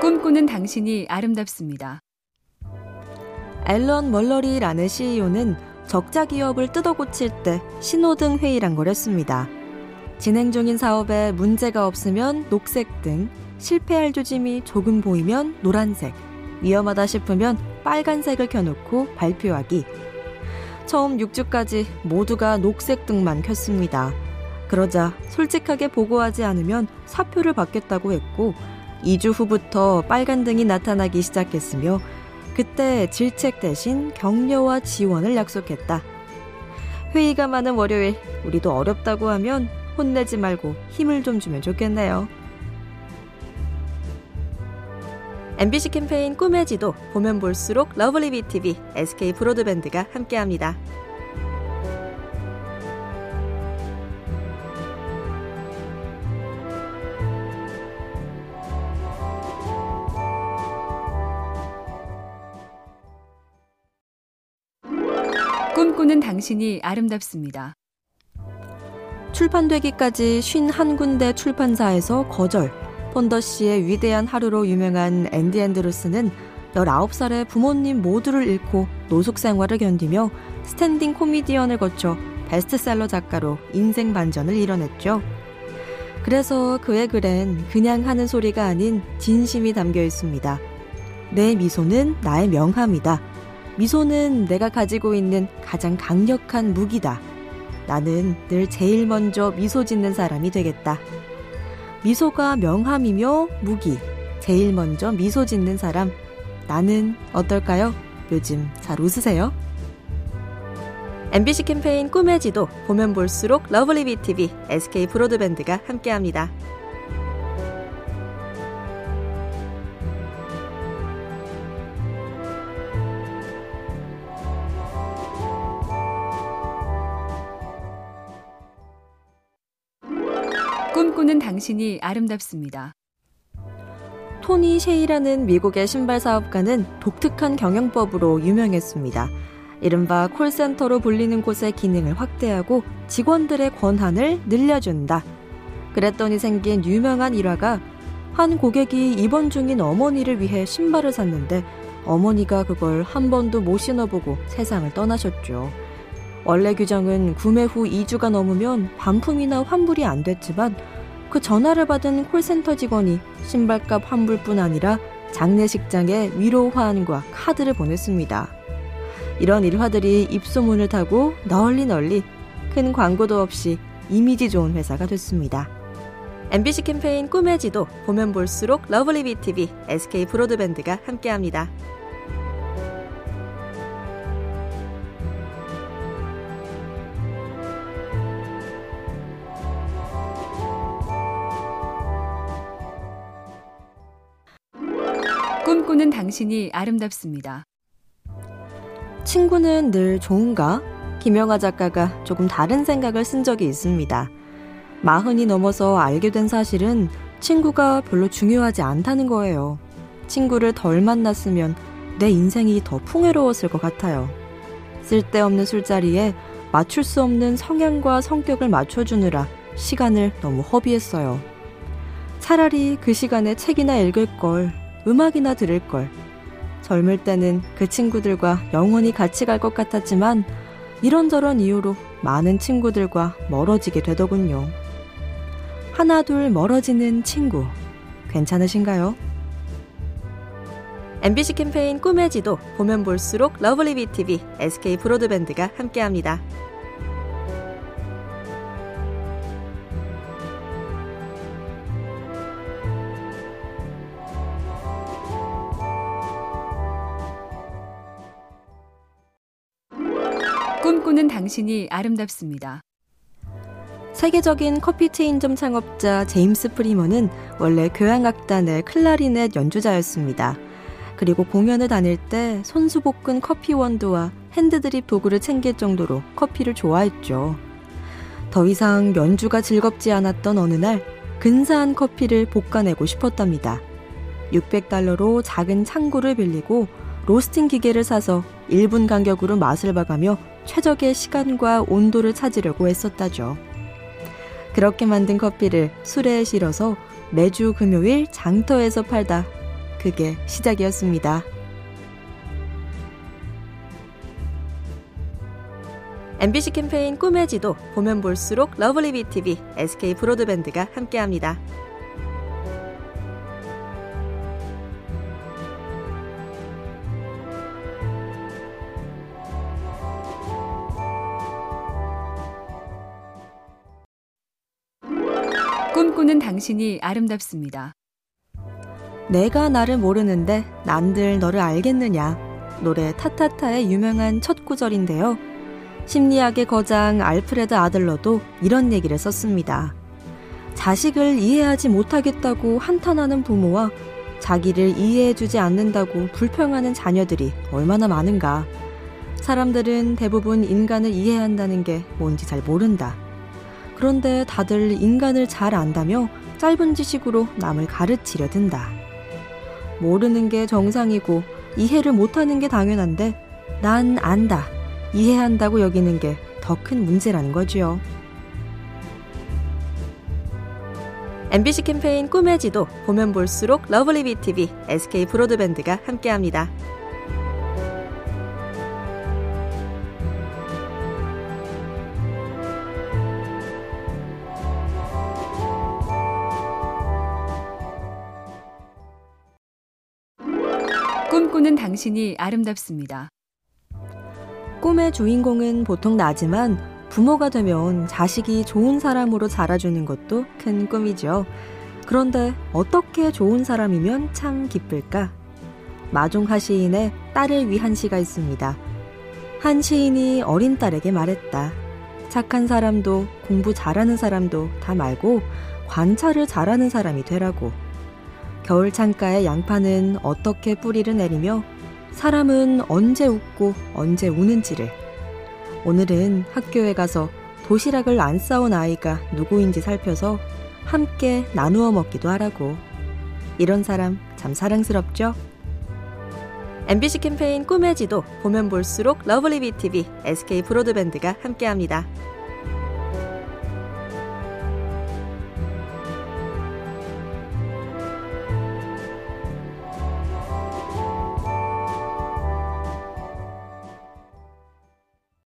꿈꾸는 당신이 아름답습니다. 앨런 멀러리라는 CEO는 적자 기업을 뜯어고칠 때 신호등 회의란 걸 했습니다. 진행 중인 사업에 문제가 없으면 녹색 등, 실패할 조짐이 조금 보이면 노란색, 위험하다 싶으면 빨간색을 켜놓고 발표하기. 처음 6주까지 모두가 녹색 등만 켰습니다. 그러자 솔직하게 보고하지 않으면 사표를 받겠다고 했고 2주 후부터 빨간 등이 나타나기 시작했으며 그때 질책 대신 격려와 지원을 약속했다. 회의가 많은 월요일, 우리도 어렵다고 하면 혼내지 말고 힘을 좀 주면 좋겠네요. MBC 캠페인 꿈의 지도 보면 볼수록 lovely BTV, SK 브로드밴드가 함께합니다. 꿈꾸는 당신이 아름답습니다. 출판되기까지 51군데 출판사에서 거절. 폰더 씨의 위대한 하루로 유명한 앤디 앤드루스는 19살에 부모님 모두를 잃고 노숙 생활을 견디며 스탠딩 코미디언을 거쳐 베스트셀러 작가로 인생 반전을 이뤄냈죠. 그래서 그의 글엔 그냥 하는 소리가 아닌 진심이 담겨 있습니다. 내 미소는 나의 명함이다. 미소는 내가 가지고 있는 가장 강력한 무기다. 나는 늘 제일 먼저 미소 짓는 사람이 되겠다. 미소가 명함이며 무기, 제일 먼저 미소 짓는 사람. 나는 어떨까요? 요즘 잘 웃으세요? MBC 캠페인 꿈의 지도 보면 볼수록 lovely BTV, SK 브로드밴드가 함께합니다. 꿈꾸는 당신이 아름답습니다. 토니 셰이라는 미국의 신발 사업가는 독특한 경영법으로 유명했습니다. 이른바 콜센터로 불리는 곳의 기능을 확대하고 직원들의 권한을 늘려준다. 그랬더니 생긴 유명한 일화가 한 고객이 입원 중인 어머니를 위해 신발을 샀는데 어머니가 그걸 한 번도 못 신어보고 세상을 떠나셨죠. 원래 규정은 구매 후 2주가 넘으면 반품이나 환불이 안 됐지만 그 전화를 받은 콜센터 직원이 신발값 환불뿐 아니라 장례식장에 위로 화환과 카드를 보냈습니다. 이런 일화들이 입소문을 타고 널리 널리 큰 광고도 없이 이미지 좋은 회사가 됐습니다. MBC 캠페인 꿈의 지도 보면 볼수록 lovely BTV, SK 브로드밴드가 함께합니다. 꿈꾸는 당신이 아름답습니다. 친구는 늘 좋은가? 김영하 작가가 조금 다른 생각을 쓴 적이 있습니다. 마흔이 넘어서 알게 된 사실은 친구가 별로 중요하지 않다는 거예요. 친구를 덜 만났으면 내 인생이 더 풍요로웠을 것 같아요. 쓸데없는 술자리에 맞출 수 없는 성향과 성격을 맞춰주느라 시간을 너무 허비했어요. 차라리 그 시간에 책이나 읽을 걸, 음악이나 들을 걸. 젊을 때는 그 친구들과 영원히 같이 갈 것 같았지만 이런저런 이유로 많은 친구들과 멀어지게 되더군요. 하나둘 멀어지는 친구. 괜찮으신가요? MBC 캠페인 꿈의 지도 보면 볼수록 lovely BTV, SK 브로드밴드가 함께합니다. 꿈꾸는 당신이 아름답습니다. 세계적인 커피 체인점 창업자 제임스 프리먼은 원래 교향악단의 클라리넷 연주자였습니다. 그리고 공연을 다닐 때 손수 볶은 커피 원두와 핸드드립 도구를 챙길 정도로 커피를 좋아했죠. 더 이상 연주가 즐겁지 않았던 어느 날 근사한 커피를 볶아내고 싶었답니다. 600달러로 작은 창고를 빌리고 로스팅 기계를 사서 1분 간격으로 맛을 봐가며 최적의 시간과 온도를 찾으려고 했었다죠. 그렇게 만든 커피를 수레에 실어서 매주 금요일 장터에서 팔다 그게 시작이었습니다. MBC 캠페인 꿈의 지도 보면 볼수록 lovely BTV, SK 브로드밴드가 함께합니다. 꿈꾸는 당신이 아름답습니다. 내가 나를 모르는데 난들 너를 알겠느냐. 노래 타타타의 유명한 첫 구절인데요. 심리학의 거장 알프레드 아들러도 이런 얘기를 썼습니다. 자식을 이해하지 못하겠다고 한탄하는 부모와 자기를 이해해주지 않는다고 불평하는 자녀들이 얼마나 많은가. 사람들은 대부분 인간을 이해한다는 게 뭔지 잘 모른다. 그런데 다들 인간을 잘 안다며 짧은 지식으로 남을 가르치려 든다. 모르는 게 정상이고 이해를 못하는 게 당연한데 난 안다, 이해한다고 여기는 게 더 큰 문제라는 거지요. MBC 캠페인 꿈의 지도 보면 볼수록 lovely BTV, SK 브로드밴드가 함께합니다. 꿈꾸는 당신이 아름답습니다. 꿈의 주인공은 보통 나지만 부모가 되면 자식이 좋은 사람으로 자라주는 것도 큰 꿈이죠. 그런데 어떻게 좋은 사람이면 참 기쁠까? 마종하 시인의 딸을 위한 시가 있습니다. 한 시인이 어린 딸에게 말했다. 착한 사람도 공부 잘하는 사람도 다 말고 관찰을 잘하는 사람이 되라고. 겨울 창가의 양파는 어떻게 뿌리를 내리며 사람은 언제 웃고 언제 우는지를 오늘은 학교에 가서 도시락을 안 싸온 아이가 누구인지 살펴서 함께 나누어 먹기도 하라고. 이런 사람 참 사랑스럽죠? MBC 캠페인 꿈의 지도 보면 볼수록 lovely BTV, SK 브로드밴드가 함께합니다.